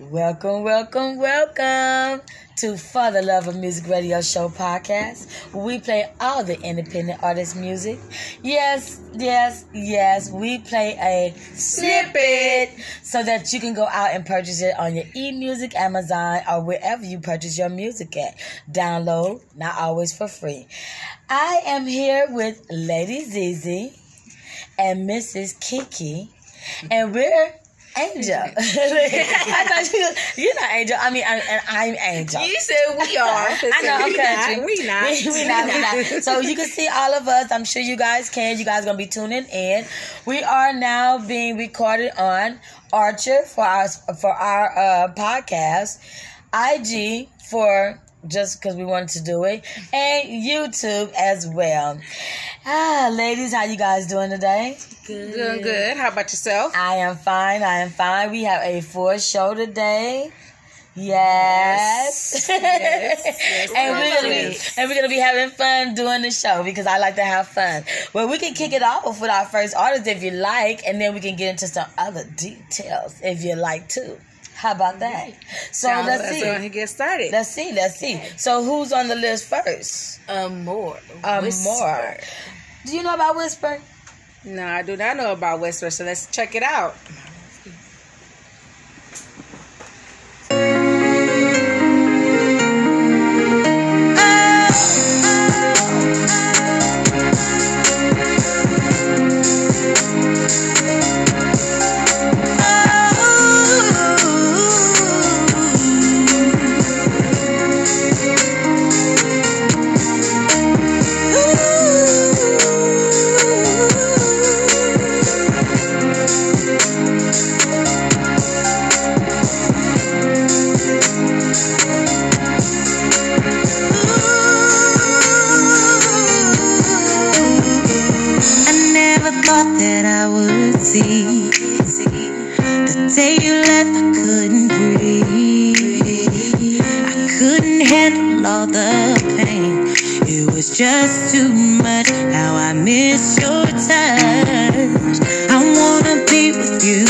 Welcome, welcome, welcome to For the Love of Music Radio Show podcast. We play all the independent artist music. Yes, yes, yes. We play a snippet so that you can go out and purchase it on your e-music, Amazon, or wherever you purchase your music at. Download, not always for free. I am here with Lady Zizi and Mrs. Kiki, and we're Angel. I thought you you're not Angel. I mean, I, and I'm Angel. You said we are. I know. We not. We not. We, we not. We not. So you can see all of us. I'm sure you guys can. You guys gonna be tuning in. We are now being recorded on Anchor for our for our uh, podcast, IG for just because we wanted to do it, and YouTube as well. Ah, ladies, how you guys doing today? Good. Doing good. How about yourself? I am fine. I am fine. We have a full show today. Yes. Yes. Yes. and we're gonna be Yes. and we're gonna be having fun doing the show because I like to have fun. Well, we can kick it off with our first artist if you like, and then we can get into some other details if you like too. How about that? So Sounds let's like see. so he get started. Let's see. Let's see. So who's on the list first? um more. Um, more. Do you know about Whisper? No, I do not know about Whisper, so let's check it out. The day you left. I couldn't breathe. I couldn't handle all the pain. It was just too much. How I miss your touch. I wanna be with you.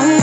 I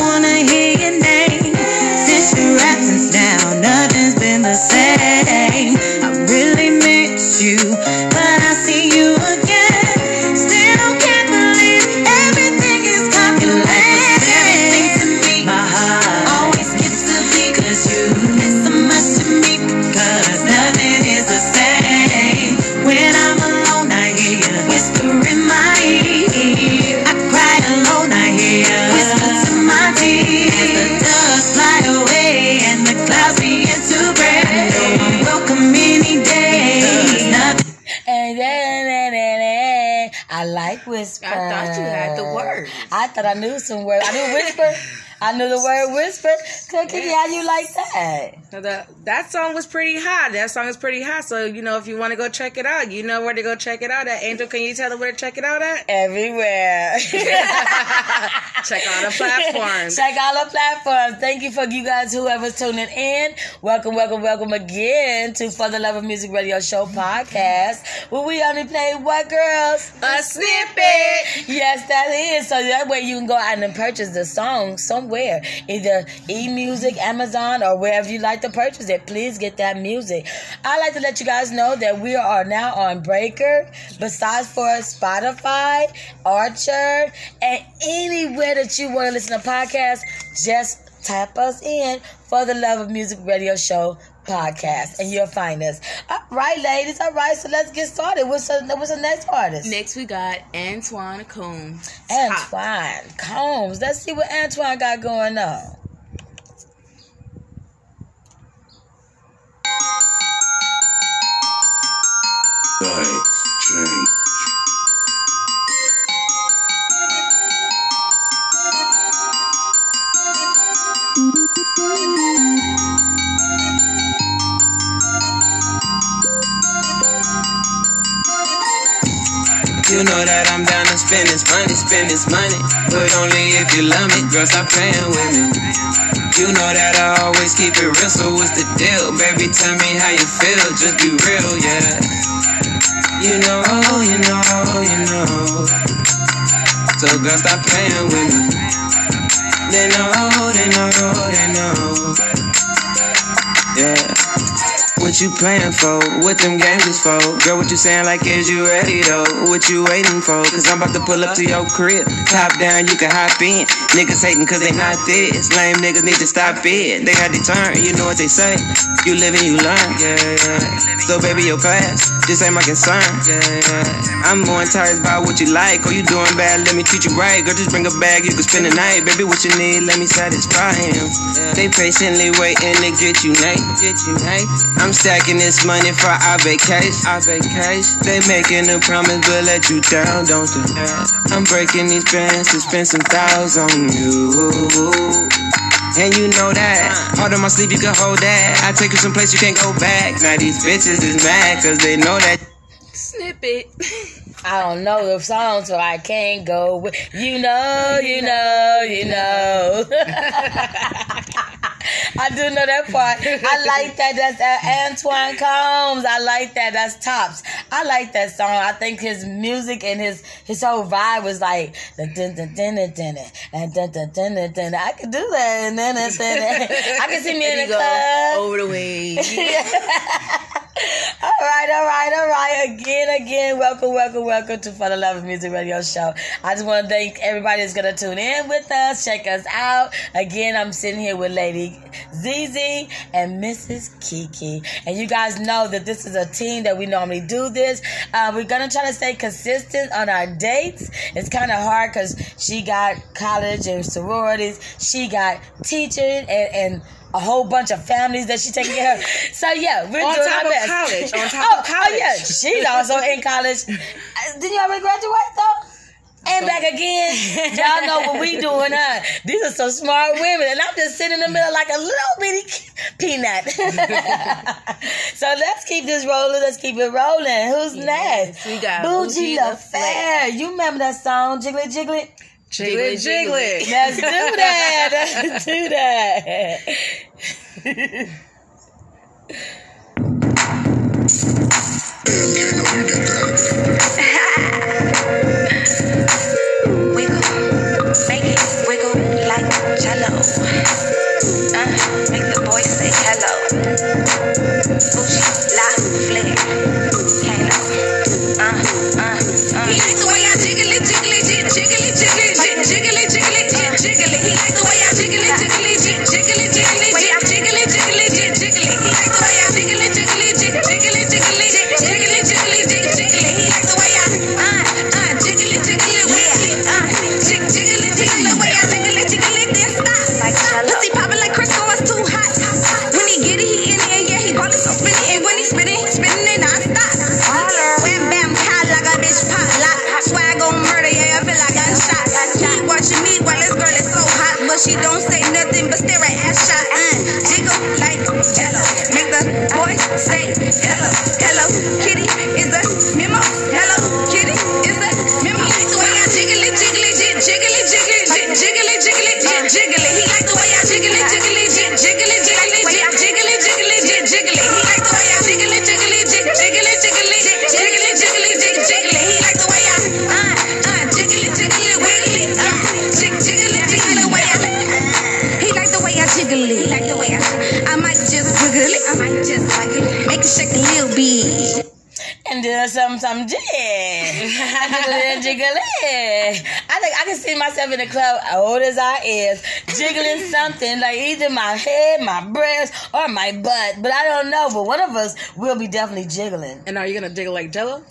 I I knew some words. I knew whisper. I knew the word whisper. Cookie, how you like that? So the, that song was pretty hot. That song is pretty hot. So you know, if you want to go check it out, you know where to go check it out at. Angel, can you tell them where to check it out at? Everywhere. Check out the platforms. Check all the platforms. Thank you for you guys, whoever's tuning in. Welcome, welcome, welcome again to For the Love of Music Radio Show podcast, where we only play what girls? A snippet. Yes, that is. So that way you can go out and purchase the song somewhere, either e-music, Amazon, or wherever you like to purchase it. Please get that music. I like to let you guys know that we are now on Breaker, besides for Spotify, Anchor, and anywhere that you want to listen to podcasts. Just tap us in for the Love of Music Radio Show podcast, and you'll find us. All right, ladies. All right, so let's get started. What's the, what's the next artist? Next, we got Antwon Combs. Antwon Combs. Let's see what Antwon got going on. Lights change. You know that I'm down to spend this money, spend this money. But only if you love me, girl, stop playing with me. You know that I always keep it real, so what's the deal? Baby, tell me how you feel, just be real, yeah. You know, you know, you know. So girl, stop playing with me. They know, they know, they know. Yeah. What you playing for? What them games is for? Girl, what you saying like is you ready though? What you waiting for? Cause I'm about to pull up to your crib. Top down, you can hop in. Niggas hating cause they not this. Lame niggas need to stop it. They had to turn, you know what they say. You live and you learn, yeah. So baby, your class, this ain't my concern, yeah. I'm more enticed by what you like. Oh, you doing bad, let me treat you right. Girl, just bring a bag, you can spend the night. Baby, what you need, let me satisfy him. They patiently waiting to get you night, get you night. I'm stacking this money for our vacation, our vacation. They making a promise but let you down, don't they? I'm breaking these bands to spend some thousands on you. And you know that. Part of my sleep, you can hold that. I take you someplace you can't go back. Now these bitches is mad cause they know that. Snippet. I don't know the song, so I can't go with you know, you know, you know. I do know that part. I like that. That's uh, Antwon Combs. I like that. That's tops. I like that song. I think his music and his his whole vibe was like dun dun dun dun dun dun and dun dun dun dun dun. I could do that. And then and then I can see me in the go. club. Over the way. all right, all right, all right. Again, again, welcome, welcome, welcome to For the Love of Music Radio Show. I just want to thank everybody that's going to tune in with us, check us out. Again, I'm sitting here with Lady ZZ and Mrs. Kiki. And you guys know that this is a team that we normally do this. Uh, we're going to try to stay consistent on our dates. It's kind of hard because she got college and sororities, she got teaching and, and a whole bunch of families that she taking care of. So yeah, we're On doing top our of best. college, on top oh, of college. Oh yeah, she's also in college. Uh, Did you already graduate though? And back again, y'all know what we doing, huh? These are some smart women, and I'm just sitting in the middle like a little bitty peanut. so let's keep this rolling. Let's keep it rolling. Who's next? we got Bouji Bouji Laflare. You remember that song, Jiggly Jiggly? Jiggly Jiggly. it. Let's do that. Let's do that. Wiggle, Uh, make the boys say hello. Uh, uh, uh. He like the way I jiggle it, jiggle it, jig- jiggle it, jiggle. He like the way I jiggle it, jiggle it, jig- jiggle it, jiggle. He like the way I jiggle it, jiggle it, jig- jiggle it, jiggle Like Pussy myself in the club, old as I is, jiggling something like either my head, my breast, or my butt. But I don't know. But one of us will be definitely jiggling. And are you gonna jiggle like Jello?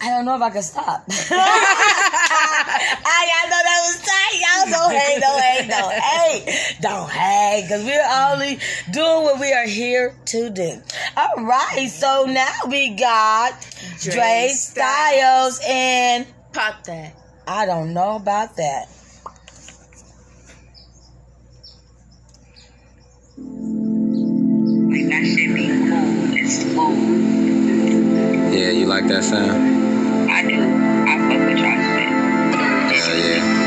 I don't know if I can stop. I y'all know that was tight. Y'all don't hate, don't hate, don't hate, don't hate, because we're only doing what we are here to do. All right, so now we got Dre, Dre Styles, and Pop that. I don't know about that. Like that shit be cool. It's smooth. Yeah, you like that sound? I do. I I fuck with y'all spit. Hell yeah.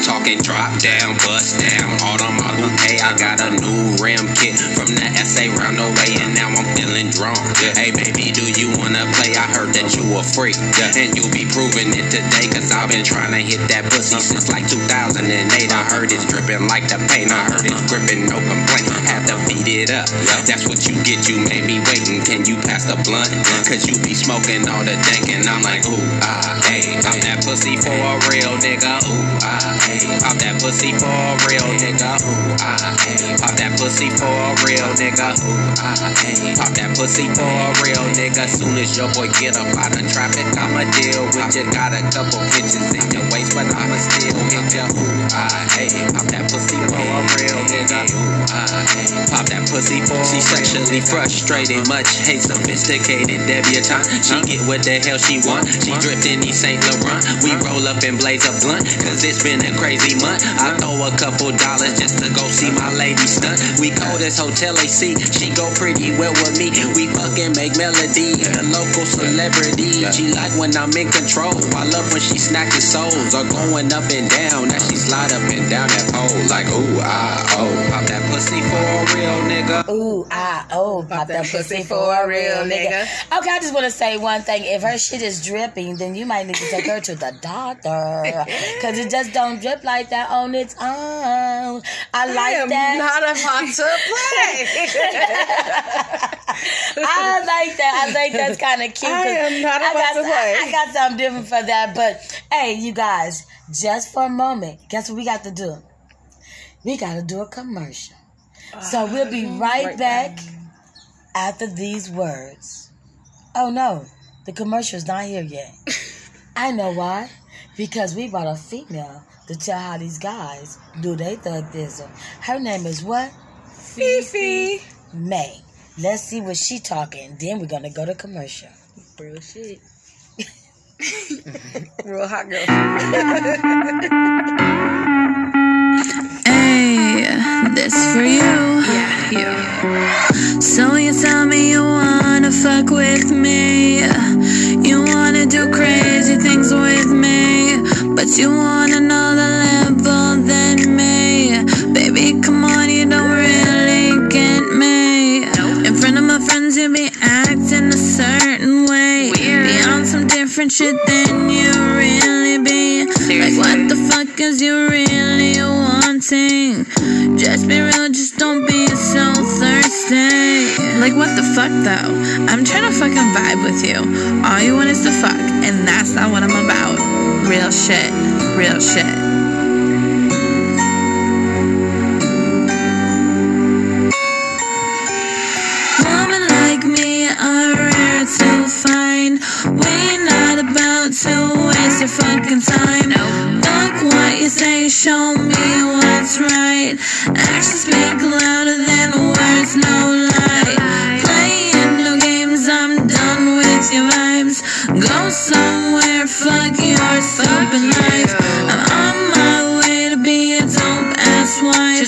Talking drop down, bust down, automobile bouquet. I got a new rim kit from the SA round the way, and now I'm feeling drunk. Yeah. Hey baby, do you wanna play? I heard that you a freak, and you'll be proving it today. Cause I've been trying to hit that pussy since like 2008. I heard it's dripping like the paint. I heard it's gripping, no complaint. Had to beat it up. That's what you get. You made me waiting. Can you pass the blunt? Cause you be smoking all the dank, and I'm like, ooh, ah, hey, I'm that pussy for a real nigga. Ooh, ah, hey, pop that pussy for a real nigga. Ooh, ah, hey, pop that pussy for a real nigga. Ooh, ah, hey, pop that pussy for a real nigga. Soon as your boy get up out of traffic, I'ma deal with you. Got a couple bitches in your waist, but I'ma still hit ya. Ooh, ah, hey, pop that pussy for a real nigga. Ooh, ah, hey, pop that pussy for She sexually frustrated, much hate sophisticated debutante. She get what the hell she want. She dripped in these Saint Laurent. We roll up and blaze a blunt, cause it's been a crazy month. I throw a couple dollars just to go see my lady stunt. We call this hotel AC. She go pretty well with me. We fucking make melody. The local celebrity. She like when I'm in control. I love when she snacking souls or going up and down. Now she slide up and down that pole like ooh ah oh. Pop that pussy for a real nigga. Ooh, ah, oh, pop that pussy for a real nigga. Okay, I just want to say one thing. If her shit is dripping, then you might need to take her to the doctor. Because it just don't drip like that on its own. I like I that. not about to play. I like that. I think that's kind of cute. I am not about got, to play. I, I got something different for that. But hey, you guys, just for a moment, guess what we got to do? We got to do a commercial. So uh, we'll be right, right back after these words. Oh no, the commercial's not here yet. I know why. Because we brought a female to tell how these guys do their thuggism. Her name is what? Fifi. Mae. Let's see what she talking. Then we're gonna go to commercial. Real shit. Real hot girl. This for you. Yeah, you. So you tell me you wanna fuck with me. You wanna do crazy things with me. But you want another level than me. Baby, come on, you don't really get me. In front of my friends, you be acting a certain way. Be on some different shit than you really be. Like, what the fuck is you really wanting? Just be real, just don't be so thirsty. Like, what the fuck though? I'm trying to fucking vibe with you. All you want is to fuck, and that's not what I'm about. Real shit, real shit. Speak louder than words, no lie. Playing no games, I'm done with your vibes. Go somewhere, fuck your stupid life. I'm on my way to be a dope ass wife.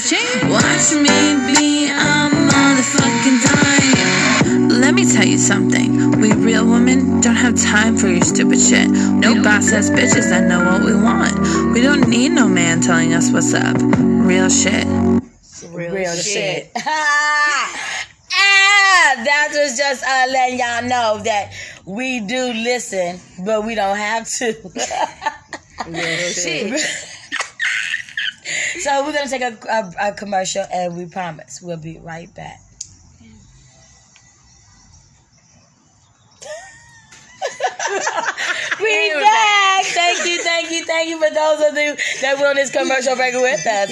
Watch me be a motherfucking dime. Let me tell you something. We real women don't have time for your stupid shit. No boss ass bitches that know what we want. We don't need no man telling us what's up. Real shit. Shit. ah, that was just uh, letting y'all know that we do listen, but we don't have to. Shit. so we're gonna take a, a, a commercial, and we promise we'll be right back. we back. Thank you, thank you, thank you for those of you that were on this commercial break with us.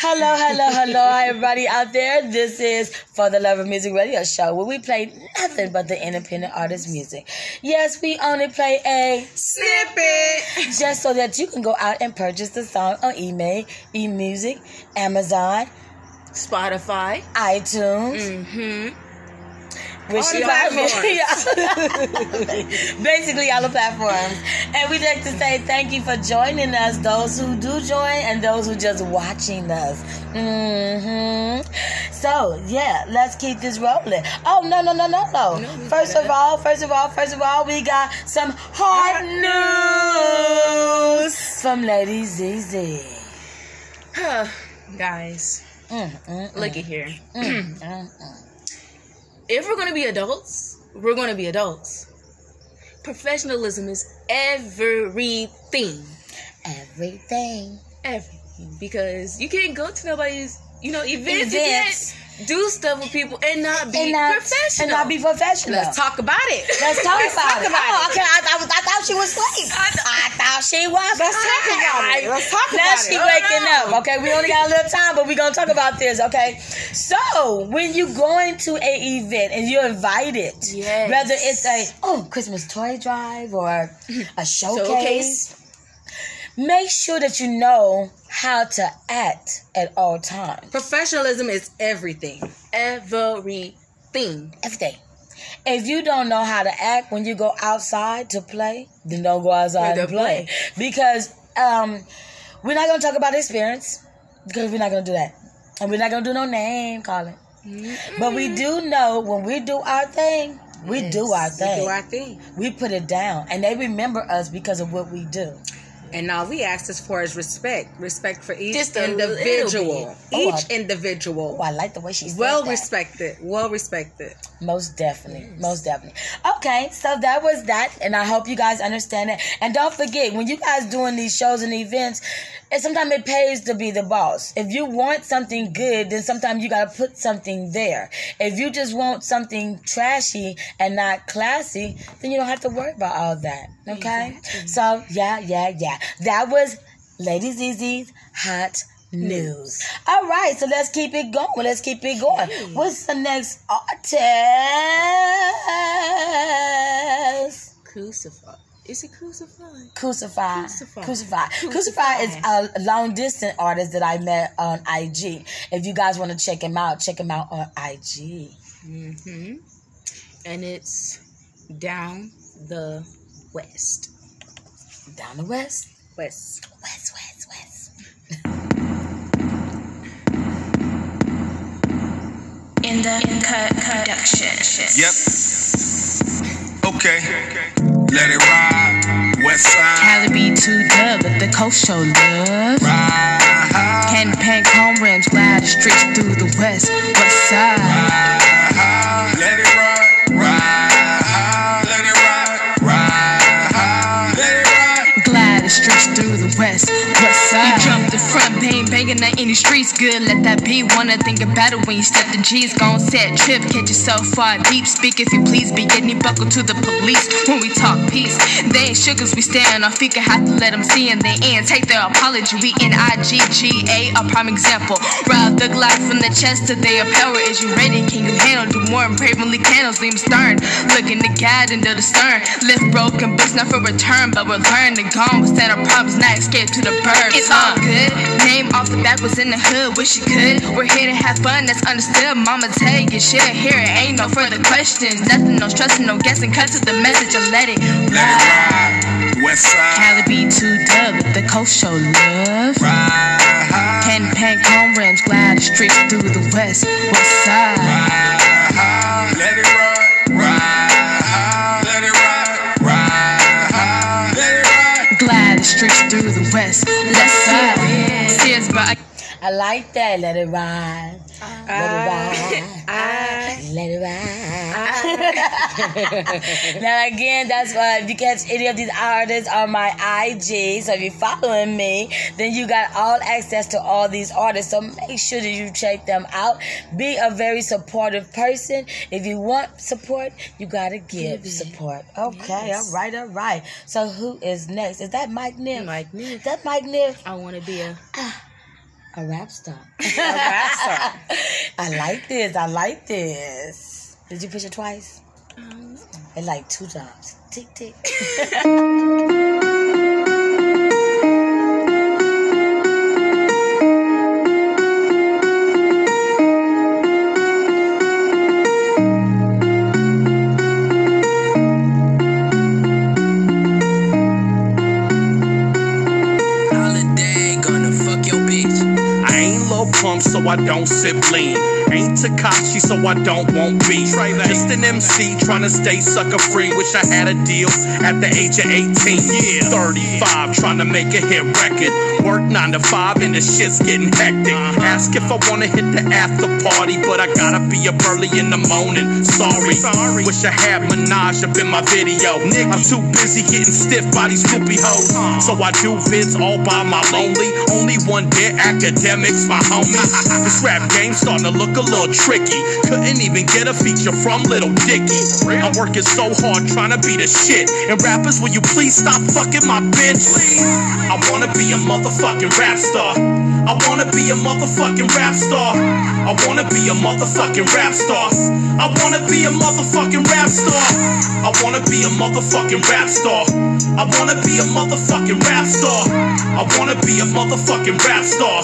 Hello, hello, hello, everybody out there. This is For the Love of Music Radio Show where we play nothing but the independent artist music. Yes, we only play a Snippet. just so that you can go out and purchase the song on eMay, eMusic, Amazon, Spotify. iTunes, Mm-hmm. Where All the platforms. Basically, all the platforms. And we'd like to say thank you for joining us, those who do join and those who just watching us. hmm So, yeah, let's keep this rolling. Oh, no, no, no, no, no. No, First of all, first of all, first of all, we got some hard news from Lady ZZ. Guys, Mm, mm, look at here. If we're gonna be adults, we're gonna be adults. Professionalism is everything. Everything. Everything. Because you can't go to nobody's, you know, events, Events. do stuff with people and not be And not, professional. and not be professional. Let's talk about it. Let's talk Let's about talk it. about oh, it. okay. I, I thought she was asleep. I, thought she was. Let's talk about it. Let's talk now about she it. waking Oh, no. up. Okay, we only got a little time, but we're gonna talk about this. Okay, so when you going to a event and you're invited, Yes. whether it's a oh Christmas toy drive or a showcase, Showcase. make sure that you know how to act at all times. Professionalism is everything. Everything. everything. If you don't know how to act when you go outside to play, then don't go outside and don't play. Because um, we're not gonna talk about experience because we're not gonna do that, and we're not gonna do no name calling. But we do know when we do our thing, we do our We thing. do our thing. we put it down, and they remember us because of what we do. And all we ask is for is respect. Respect for each Just individual. Oh, Each I- individual. Oh, I like the way she said well that. respected. Well respected. Most definitely. Most definitely. Okay, so that was that, and I hope you guys understand it. And don't forget, when you guys doing these shows and events, and sometimes it pays to be the boss. If you want something good, then sometimes you gotta put something there. If you just want something trashy and not classy, then you don't have to worry about all that. Okay? So yeah, yeah, yeah. That was Lady ZZ's hot news. All right, so let's keep it going. Let's keep it going. What's the next artist? Kru Cifi. Is it Kru Cifi? Crucify. Kru Cifi. Crucify. Kru Cifi. Crucify. is a long distance artist that I met on IG. If you guys want to check him out, check him out on IG. Mm-hmm. And it's down the west. Down the. West, west, west. In the cut production. Yep. Okay. Let it ride. West side. Cali B2 dub at the coast show love. Ride. Candy paint cone rims, glide the streets through the west, west side. Ride. Let it ride. Ride. Let it ride. Ride. Let it ride. Glide the streets through the west, west side. You jump the front, bang, banging in the streets, good. Let that be. Wanna think about it when you step the G's, gon' set trip, catch yourself far deep. Speak if you please, be getting buckled to the police when we talk peace. They ain't sugars, we stand our feet, can have to let them see in the end. Take their apology, we in IGGA, a prime example. Ride the glide from the chest to their power. Is you ready? Can you handle? Do more and bravely candles, lean stern. Looking to guide into the stern. Lift broken books, not for return, but we're learning to. We stand our problems, not escape to the birds. It's all good. Name off the back was in the hood, wish you could. We're here to have fun, that's understood. Mama take you shit here, ain't no further questions. Nothing, no stressing, no guessing. Cut to the message and let it ride. West side. Cali B2 dub, the coast show love. Ride. Candy paint cone rims, glide the streets through the west, west side. Ride. Let it ride. Ride. Ride. Glide the streets through the west, west side. Stairs by I like that. Let it ride. Let it ride. Let it ride. now again, that's why if you catch any of these artists on my IG, so if you're following me, then you got all access to all these artists. So make sure that you check them out. Be a very supportive person. If you want support, you gotta give support. Okay, all right, all right. So who is next? Is that Mic Nif? Mic Nif. Is that Mic Nif? I want to be a. Ah. A rap star. a rap star. I like this. I like this. Did you push it twice? Um, it like two times. Tick tick. I don't sip lean. Ain't Tekashi, so I don't want beef. Just an MC trying to stay sucker free. Wish I had a deal at the age of 18. Yeah, 35, trying to make a hit record. Work 9 to 5 and the shit's getting hectic. Ask if I wanna hit the after party, but I gotta be up early in the morning. Sorry, sorry. wish I had Minaj up in my video. Nigga, I'm too busy getting stiff by these groupie hoes. So I do vids all by my lonely. Only one dead academics, my homie. This rap game starting to look a little tricky. Couldn't even get a feature from Little Dicky. I'm working so hard trying to be the shit. And rappers, will you please stop fucking my bitch? I wanna be a motherfucking rap star. I wanna be a motherfucking rap star. I wanna be a motherfucking rap star. I wanna be a motherfucking rap star. I wanna be a motherfucking rap star. I wanna be a motherfucking rap star. I wanna be a motherfucking rap star.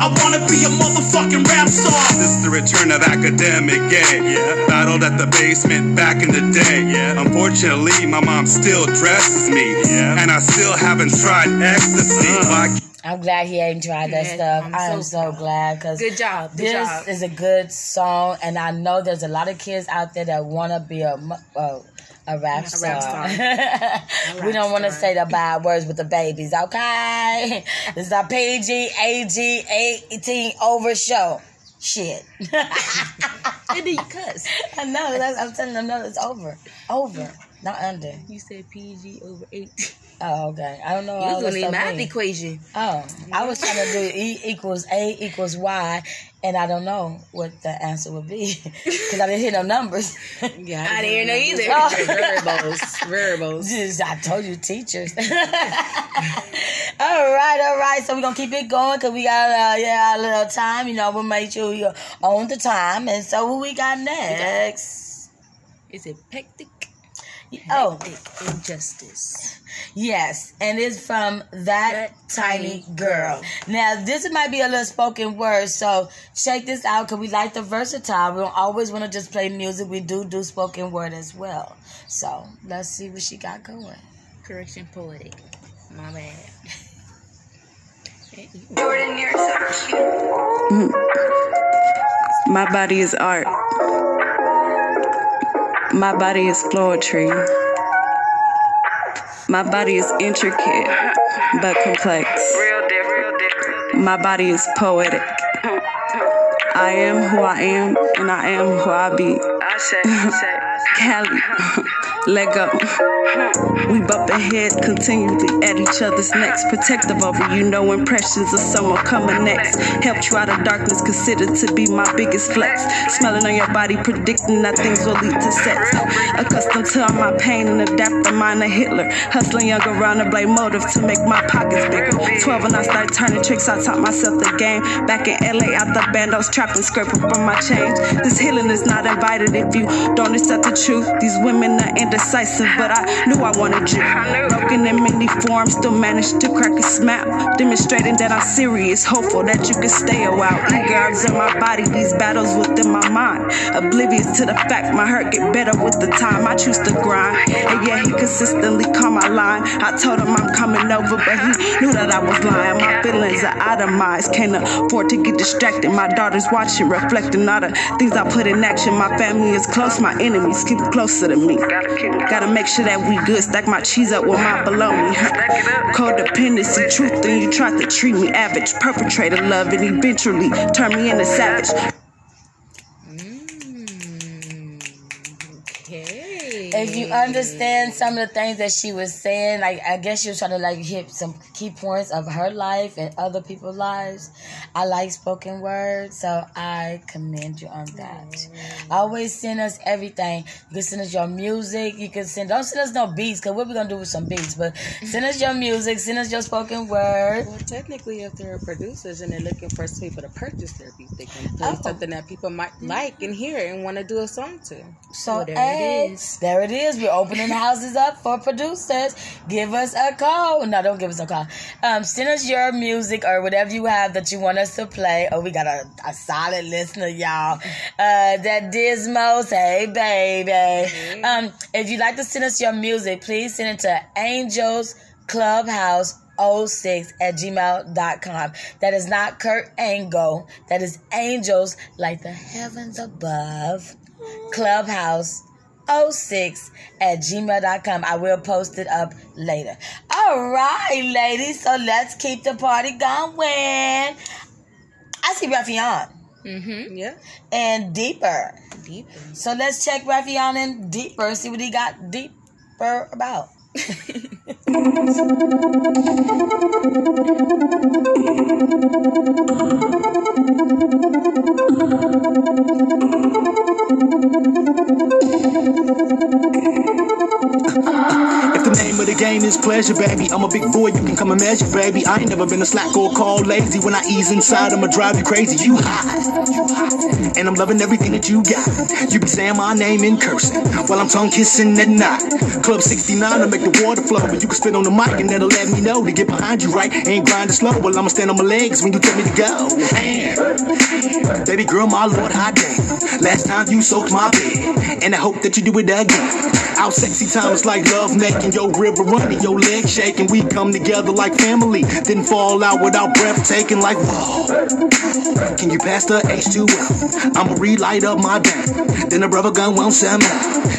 I wanna be a motherfucking rap star. This is the return of academic gay. Yeah. Battled at the basement back in the day. Yeah. Unfortunately, my mom still dresses me. Yeah. And I still haven't tried ecstasy. Why I'm glad he ain't tried that Yeah, stuff. I'm I am so so glad because Good job. Good this job. is a good song, and I know there's a lot of kids out there that want to be a mu- uh, a rap A star. rap we don't want to say the bad words with the babies, okay? this is a PG AG 18 over show. Shit. And then you cuss. I know. That's, I'm telling them, no, it's over. Over, not under. You said PG over eight. Oh, okay. I don't know. You all was that doing the math mean. equation. Oh, I was trying to do E equals A equals Y, and I don't know what the answer would be because I didn't hear no numbers. Yeah, I didn't know either. Oh. Variables. Variables. Just, I told you, teachers. all right, all right. So we're gonna keep it going because we got uh, yeah a little time. You know, we'll make sure we own the time. And so who we got next? Is it pectic? Oh, injustice. Yes, and it's from that, tiny girl. Now, this might be a little spoken word, so check this out because we like the versatile. We don't always want to just play music. We do do spoken word as well. So let's see what she got going. Correction poetic. My bad. Jordan, you're so cute. Mm. My body is art. My body is poetry. My body is intricate but complex. Real deal, real deal. My body is poetic. I am who I am and I am who I be. I say, I say. Cali, let go. We bumping heads continually at each other's necks. Protective over you, no impressions of someone coming next. Helped you out of darkness, considered to be my biggest flex. Smelling on your body, predicting that things will lead to sex. Accustomed to all my pain and adapt the mind of Hitler. Hustling young around to blame motive to make my pockets bigger. 12 when I started turning tricks, I taught myself the game. Back in LA, out the bandos, trapping, scraping from my change. This healing is not invited if you don't accept the truth. These women are indecisive, but I knew I wanted you. Broken in many forms, still managed to crack a smile. Demonstrating that I'm serious, hopeful that you can stay a while. Eager in my body, these battles within my mind. Oblivious to the fact my hurt get better with the time. I choose to grind, and yeah, he consistently called my line. I told him I'm coming over, but he knew that I was lying. My feelings are itemized, can't afford to get distracted. My daughter's watching, reflecting all the things I put in action. My family is close, my enemies keep closer to me. Gotta make sure that we good. Stack my cheese up with my bologna. Codependency, truth, and you tried to treat me average. Perpetrator love, and eventually turn me into savage. Okay. If you understand some of the things that she was saying, like I guess she was trying to like hit some key points of her life and other people's lives. I like spoken word, so I commend you on that. Mm-hmm. Always send us everything. You can send us your music. You can send don't send us no beats, cause what we gonna do with some beats? But send us your music. Send us your spoken word. Well, technically, if they're producers and they're looking for people to purchase their beats, they can play Oh. something that people might like and hear and want to do a song to. So Well, there it is. there it is. We're opening houses up for producers. Give us a call. No, don't give us a call. Um, send us your music or whatever you have that you want us to play. Oh, we got a, a solid listener, y'all. Uh, that Dismos, hey baby. Um, if you'd like to send us your music, please send it to Angels Clubhouse 06 at gmail.com. That is not Kurt Angle. That is angels like the heavens above. Clubhouse 06 at gmail.com. I will post it up later. All right, ladies. So let's keep the party going. I see Ralphion Mm-hmm. Yeah. and Deeper. Deeper. So let's check Ralphion and Deeper, see what he got deeper about. If the name of the game is pleasure, baby, I'm a big boy, you can come and measure, baby. I ain't never been a slack or call lazy. When I ease inside, I'ma drive you crazy. You hot, and I'm loving everything that you got. You be saying my name in cursing while I'm tongue kissing at night. Club 69 to make the water flow, but you can spit on the mic and that'll let me know to get behind you right. Ain't grinding slow, well I'ma stand on my legs when you tell me to go. Baby girl, my lord, hot damn. Last time you soaked my bed, and I hope that you do it again. Our sexy time is like love making, your river running, your legs shaking. We come together like family, then fall out without breath taking like whoa. Can you pass the H2O? I'ma relight up my band, then the rubber gun won't send me.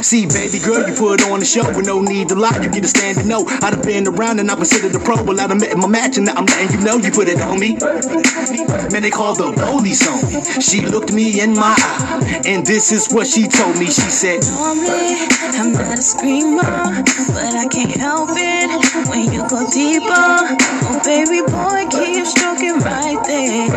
See, baby girl, you put on the show with no need to lie. You get a standing no. I done been around and I consider the pro. Well, I done met my match and I'm letting you know you put it on me. Man, they call the police on me. She looked me in my eye, and this is what she told me. She said, Normally, I'm not a screamer, but I can't help it when you go deeper. Oh, baby boy, keep stroking right there.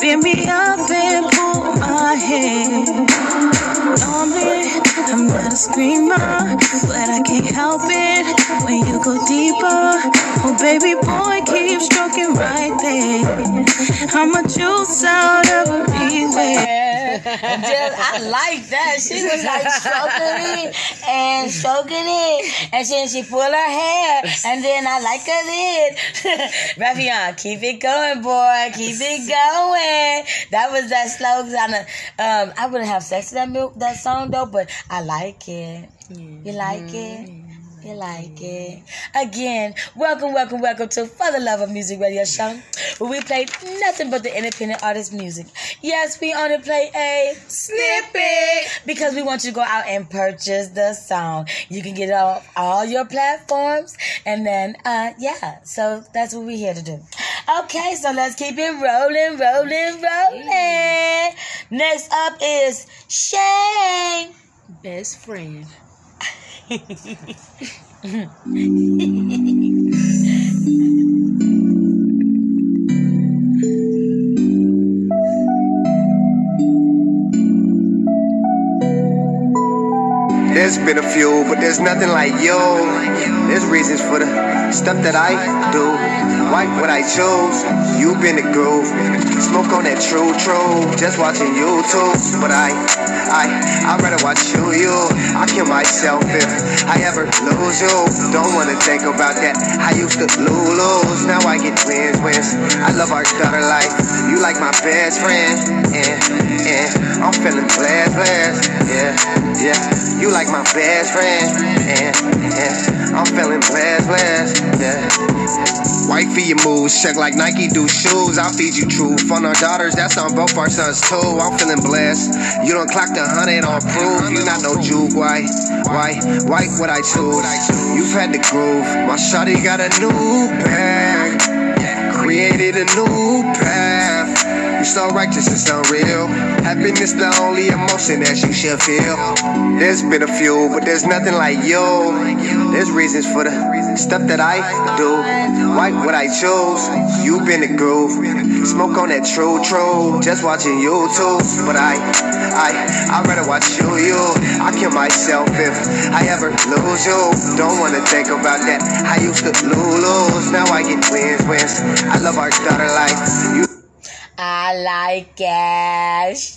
Beat me up and pull my hair. I'm not a screamer, but I can't help it when you go deeper. Oh, baby boy, keep stroking right there. I'ma juice out of everywhere. I like that. She was like stroking it and stroking it. And then she pulled her hair. And then I like her lid. Ralphion, keep it going, boy. Keep it going. That was that slogan. Um, I wouldn't have sex to that milk, that song though, but I like it. You like mm-hmm. it? You like it? Again, welcome, welcome, welcome to For the Love of Music Radio Show, where we play nothing but the independent artist music. Yes, we only play a snippet because we want you to go out and purchase the song. You can get it on all your platforms, and then, uh, yeah, so that's what we're here to do. Okay, so let's keep it rolling, rolling, rolling. Next up is Shane. Best friend. hum. There's been a few, but there's nothing like you. There's reasons for the stuff that I do. Why would I choose? You been the groove. Smoke on that true, true. Just watching YouTube. But I, I, I'd rather watch you, you. I kill myself if I ever lose you. Don't wanna think about that. I used to lose, lose. Now I get wins, wins. I love our daughter life. You like my best friend. Yeah, yeah. I'm feeling blessed, blessed. Yeah, yeah. You like my best friend. Yeah, yeah. I'm feeling blessed, blessed. Yeah. Wifey, your moves check like Nike do shoes. I'll feed you truth on our daughters. That's on both our sons too. I'm feeling blessed. You don't clock the hundred on proof. You not no juke. Why? Why? Why would I choose? You've had the groove. My shawty got a new bag. Created a new path. You so righteous, it's unreal. Happiness the only emotion that you should feel. There's been a few, but there's nothing like you. There's reasons for the stuff that I do. Why what I choose? You been the groove. Smoke on that true, true. Just watching YouTube. But I, I, I'd rather watch you, you. I kill myself if I ever lose you. Don't wanna think about that. I used to lose, lose. Now I get wins, wins. I love our daughter life. You I like it.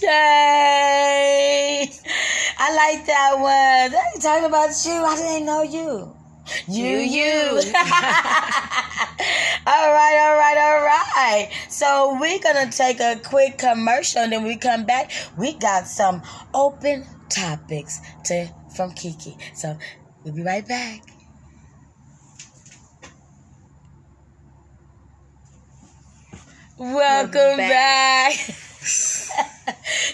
I like that one. I ain't talking about you. I didn't know you. You, you. all right, all right, all right. So we're gonna take a quick commercial, and then we come back. We got some open topics to from Kiki. So we'll be right back. Welcome back.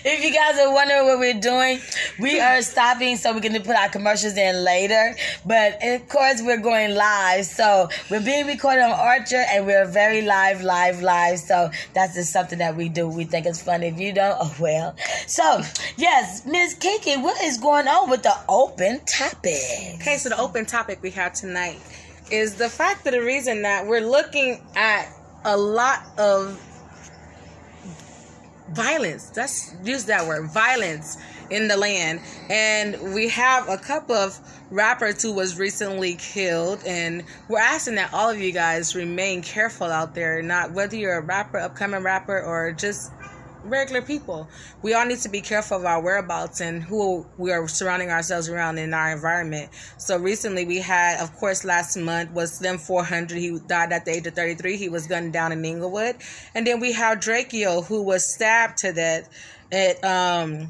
if you guys are wondering what we're doing, we are stopping so we can put our commercials in later. But of course, we're going live. So we're being recorded on Anchor and we're very live, live, live. So that's just something that we do. We think it's fun. If you don't, oh well. So, yes, Miss Kiki, what is going on with the open topic? Okay, so the open topic we have tonight is the fact of the reason that we're looking at a lot of violence. Let's use that word, violence in the land. And we have a couple of rappers who was recently killed and we're asking that all of you guys remain careful out there, not whether you're a rapper, upcoming rapper or just regular people. We all need to be careful of our whereabouts and who we are surrounding ourselves around in our environment. So recently we had, of course, last month was Slim 400. He died at the age of 33. He was gunned down in Inglewood. And then we have Drakeo who was stabbed to death at, um,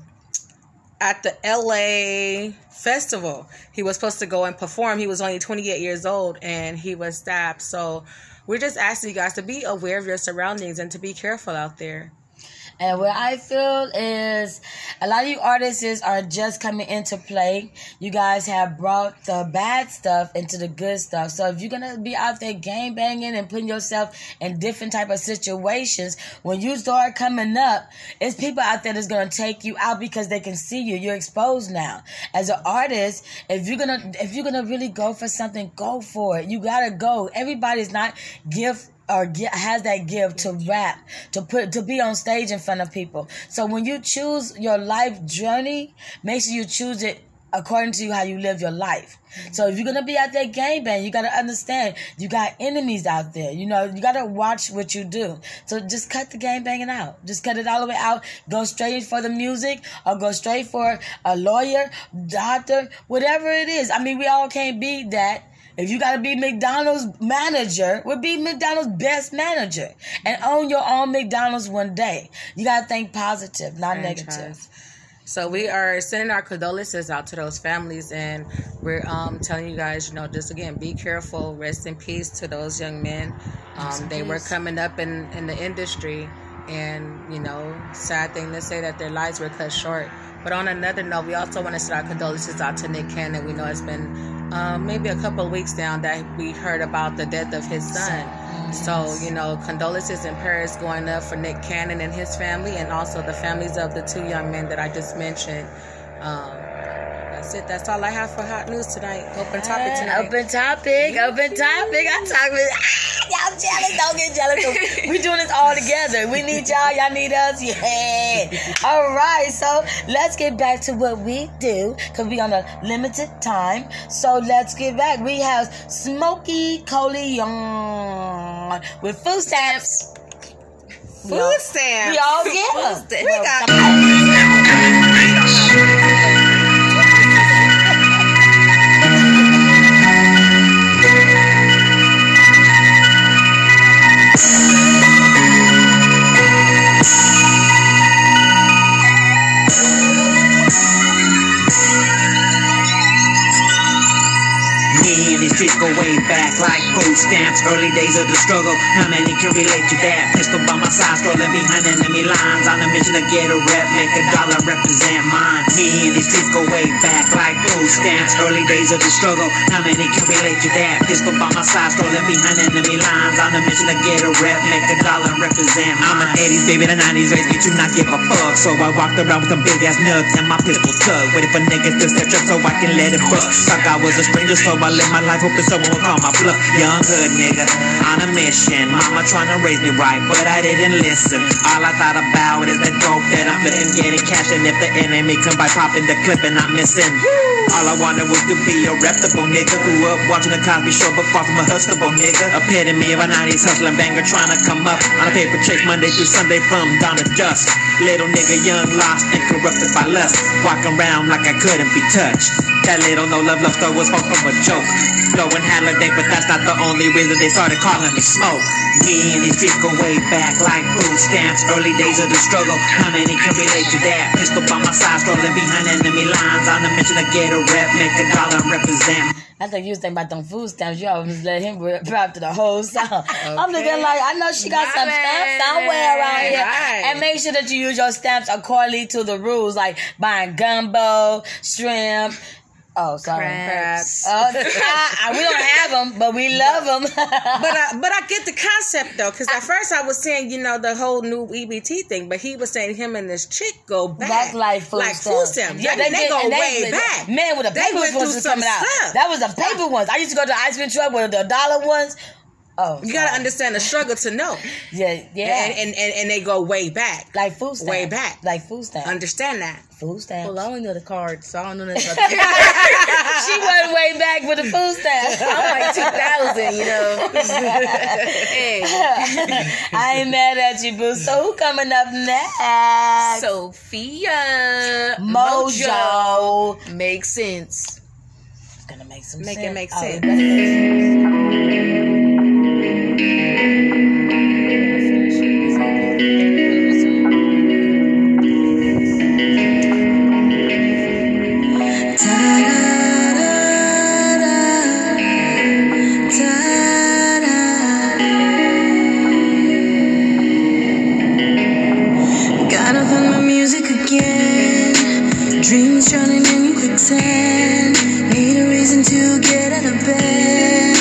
at the LA festival. He was supposed to go and perform. He was only 28 years old and he was stabbed. So we're just asking you guys to be aware of your surroundings and to be careful out there. And what I feel is a lot of you artists are just coming into play. You guys have brought the bad stuff into the good stuff. So if you're gonna be out there game banging and putting yourself in different type of situations, when you start coming up, it's people out there that's gonna take you out because they can see you. You're exposed now. As an artist, if you're gonna if you're gonna really go for something, go for it. You gotta go. Everybody's not gift or get, has that gift to rap, to put, to be on stage in front of people. So when you choose your life journey, make sure you choose it according to how you live your life. So if you're gonna be out there game bang, you gotta understand you got enemies out there. You know, you gotta watch what you do. So just cut the game banging out. Just cut it all the way out. Go straight for the music or go straight for a lawyer, doctor, whatever it is. I mean, we all can't be that. If you got to be McDonald's manager, would be McDonald's best manager and own your own McDonald's one day. You got to think positive, not negative. So we are sending our condolences out to those families, and we're um, telling you guys, you know, just again, be careful. Rest in peace to those young men. Um, they were coming up in in the industry, and you know, sad thing to say that their lives were cut short. But on another note, we also want to send our condolences out to Nick Cannon. We know it's been um, maybe a couple of weeks now that we heard about the death of his son. So, you know, condolences and prayers going up for Nick Cannon and his family, and also the families of the two young men that I just mentioned. Um, that's it. That's all I have for hot news tonight. Open topic tonight. Open topic. Open topic. I talk with ah, y'all jealous. Don't get jealous. we doing this all together. We need y'all. Y'all need us. Yeah. All right. So let's get back to what we do because we on a limited time. So let's get back. We have Smokey Corleone with food stamps. Food stamps. We all get them. We got. These go way back like food stamps. Early days of the struggle. How many can relate to that? Pistol by my side, strolling behind enemy lines. On a mission to get a rep, make a dollar, represent mine. Me and these streets go way back like food stamps. Early days of the struggle. How many can relate to that? Pistol by my side, strolling behind enemy lines. On a mission to get a rep, make a dollar, represent mine. I'm an 80s baby, the 90s raised me to not give a fuck. So I walked around with a big ass nuts and my pistol tucked. Waiting for niggas to step up so I can let it bust. Thought I was a stranger, so I live my life hoping someone will call my bluff. Young hood nigga on a mission. Mama trying to raise me right, but I didn't listen. All I thought about is the dope that I'm flipping, getting cash, and if the enemy come by, popping the clip and I'm missing. All I wanted was to be a reputable nigga. Grew up watching the Cosby Show, but far from a Huxtable nigga. Epitome of a 90s hustling banger, trying to come up on a paper chase Monday through Sunday from dawn to dusk. Little nigga, young, lost, and corrupted by lust. Walking around like I couldn't be touched. That little no love love story was far from a joke. Blowing holiday, but that's not the only reason they started calling me smoke. Me and these streets go way back like food stamps. Early days of the struggle. How many can relate to that? Pistol by my side, strolling behind enemy lines. On a mission to get a rep, make a dollar, represent. I think you was thinking about them food stamps. You always let him rap rap to the whole song. I'm looking like I know she got My some bad. stamps somewhere around here. Right. And make sure that you use your stamps accordingly to the rules, like buying gumbo, shrimp. Oh, sorry. Crabs. Oh, I- I- we don't have them, but we love them. but I, but I get the concept though, because at first I was saying, you know, the whole new EBT thing, but he was saying him and this chick go back, Back like food like food stamps. Yeah, I mean, they, did- go way they- back. Man, with the They paper went ones through was some coming out. stuff. That was the paper ones. I used to go to the ice cream truck with the dollar ones. Oh, You got to understand the struggle to know. Yeah, yeah. And, and and and they go way back, like food stamps. way back, like food stamps. Understand that? Food stamps. Well, I only know the cards, so I don't know nothing about she went way back with the food stamps. I'm like 2000, you know. hey. I ain't mad at you, boo. So who coming up next? Sophia Mojo. Makes sense. It's gonna make some Make sense. it make Oh, sense. Gotta quicksand. Need a reason to get out of bed.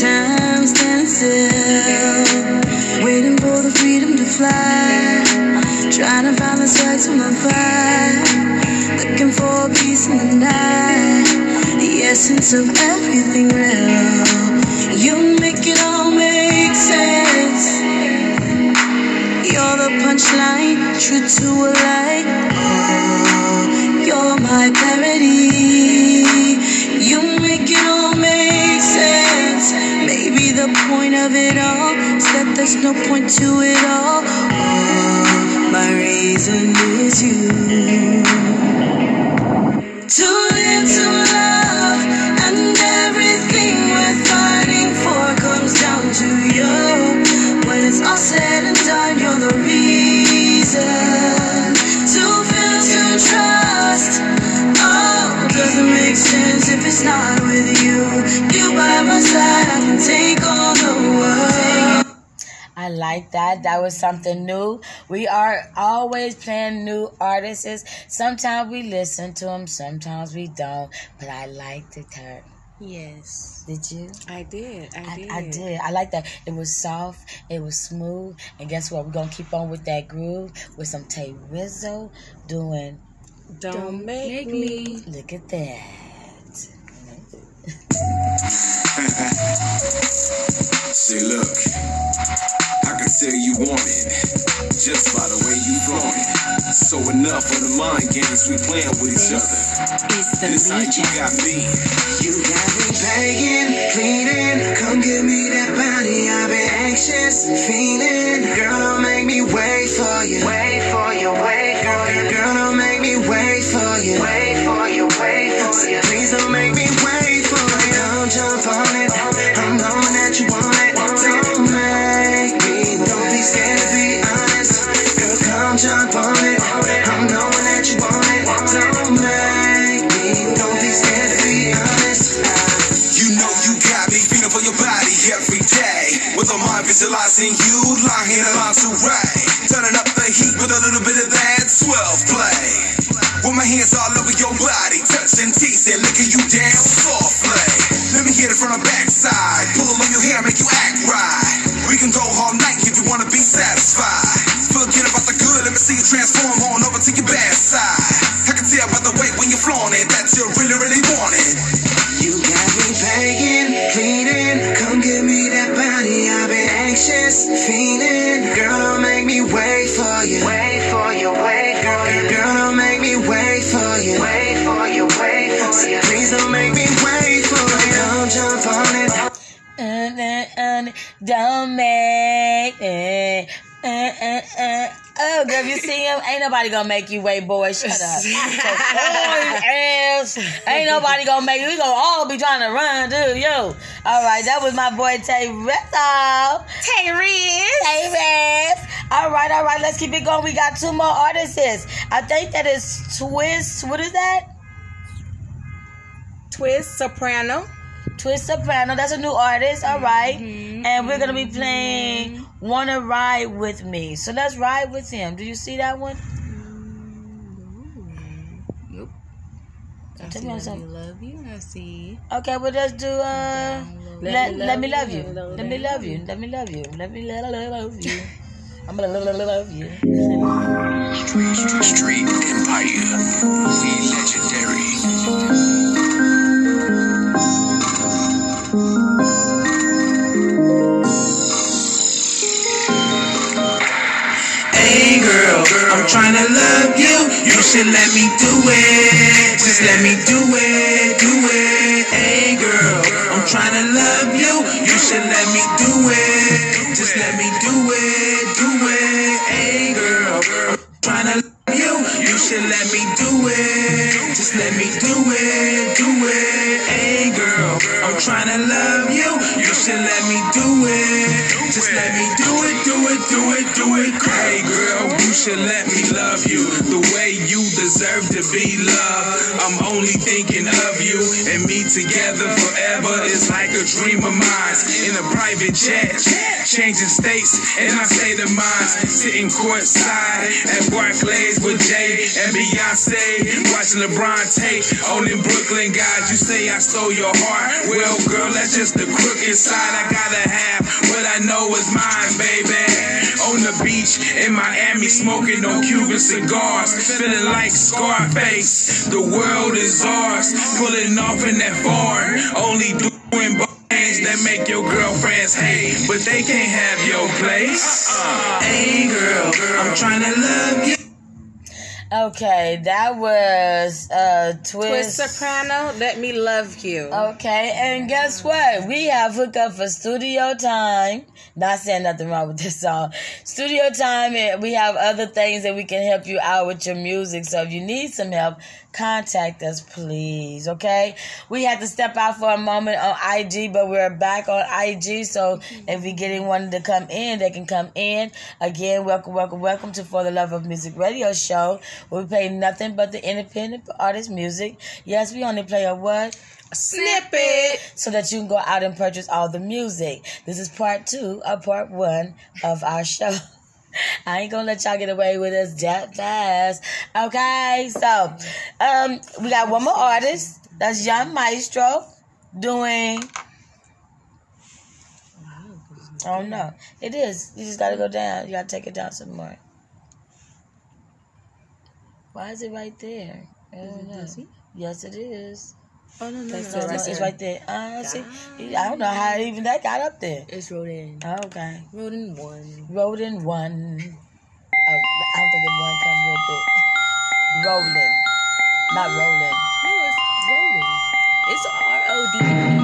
Time stands still. Waiting for the freedom to fly. Trying to find the swag to my vibe. Looking for peace in the night. The essence of everything real. You make it all make sense. You're the punchline, true to a lie. Oh, you're my. That there's no point to it all. Oh, my reason is you. To like that. That was something new. We are always playing new artists. Sometimes we listen to them, sometimes we don't. But I liked it, Kurt. Yes, Did you? I did. I, I, did. I did. I like that. It was soft. It was smooth. And guess what? We're gonna keep on with that groove with some Ta Rizzle doing. Don't, make, me. Look at that. See, look, I can tell you want it just by the way you it. So enough of the mind games we playing with each other. This how you got me. You got me begging, pleading, come give me that body. I've been anxious, feeling. Girl, don't make me wait for you. Wait for you, wait for you. Girl, don't make me wait for you. Wait for you, wait for you. So Please don't make me jump on it. I'm knowing that you want it. Don't make me. Don't be scared to be honest. You know you got me feeling for your body every day. With my mind visualizing you lying along to right. Turning up the heat with a little bit of that 12 play. With my hands all over your body, touching, teasing, licking you down softly. Let me hit it from the backside. Nobody gonna make you wait, boy. Shut up. Ass. Ain't nobody gonna make you. We gonna all be trying to run, dude. Yo. All right, that was my boy Ta Rizzle. Tay Riz. Tay Riz. All right, all right. Let's keep it going. We got two more artists. I think that is Twist. What is that? Twist soprano. Twist Soprano. That's a new artist. All right. Mm-hmm. And we're gonna be playing "Wanna Ride with Me." So let's ride with him. Do you see that one? Nope. I Tell me let something. me love you. I see. Okay, well let's do uh let, Let me love love you. you. Let me love you. Let me love you. Let me love love you. I'm gonna love love you. Street Empire. We legendary. I'm trying to love you. You should let me do it. Just let me do it, do it. Hey girl, I'm trying to love you. You should let me do it. Just let me do it, do it. Hey girl, I'm trying to love you. You should let me do it. Just let me do it, do it. Hey girl, I'm trying to love you. You should let me do it. Just let me do it, do it, do it, do it. Girl, be loved. I'm only thinking of you and me together forever is like a dream of mine. In a private jet, changing states, and I say the mine. Sitting courtside at Barclays with Jay and Beyonce, watching LeBron take on in Brooklyn. God, you say I stole your heart. Well, girl, that's just the crooked side. I gotta have what I know is mine, baby. On the beach in Miami, smoking on Cuban cigars, feeling like Scarface. The world is ours, pulling off in that foreign, only doing that make your girlfriends hate, but they can't have your place. Hey, girl, I'm trying to love you. Okay, that was uh Twist Twist. Soprano, let me love you. Okay, and guess what? We have hooked up for studio time. Not saying nothing wrong with this song. Studio time, and we have other things that we can help you out with your music. So if you need some help, contact us, please. Okay? We had to step out for a moment on IG, but we're back on IG. So mm-hmm. if we get anyone to come in, they can come in. Again, welcome, welcome, welcome to For the Love of Music Radio Show. We play nothing but the independent artist music. Yes, we only play a what? Snippet. So that you can go out and purchase all the music. This is part two of part one of our show. I ain't gonna let y'all get away with us that fast. Okay, so um we got one more artist. That's Young Maestro doing Oh no. It is. You just gotta go down. You gotta take it down some more. Why is it right there? Yes, it is. Oh no, no, That's no, no, right it's right there. Uh, see, I don't know how even that got up there. It's Rodin. Okay. Rodin one. Rodin one. Oh, I don't think the one come with it. Rolling, not rolling. No, it's Rodin. It's R O D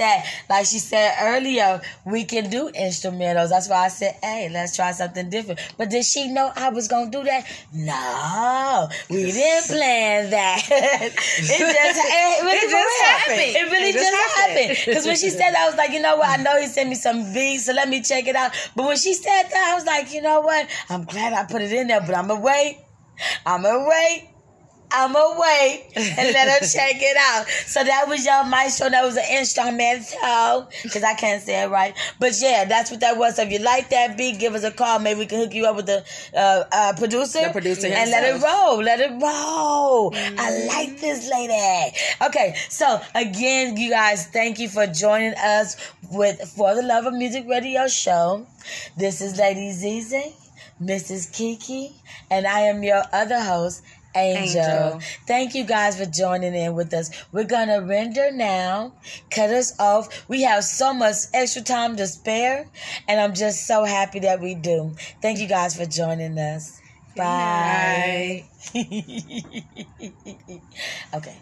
that. Like she said earlier, we can do instrumentals. That's why I said, hey, let's try something different. But did she know I was gonna do that? No, we didn't plan that. it just, it really It just happened. It really It just just happened. happened. Because when she said that, I was like, you know what? I know he sent me some beats, so let me check it out. But when she said that, I was like, you know what? I'm glad I put it in there, but I'm gonna wait. I'm gonna wait. I'm wait and let her check it out. So that was your maestro. That was an instrumental because I can't say it right. But yeah, that's what that was. So if you like that beat, give us a call. Maybe we can hook you up with the uh, uh, producer, The producer and let it roll. Let it roll. I like this lady. Okay, so again, you guys, thank you for joining us with For the Love of Music Radio Show. This is Lady Zizi, Mrs. Kiki, and I am your other host. Angel. Angel. Thank you guys for joining in with us. We're gonna render now, cut us off. We have so much extra time to spare, and I'm just so happy that we do. Thank you guys for joining us. Bye. okay.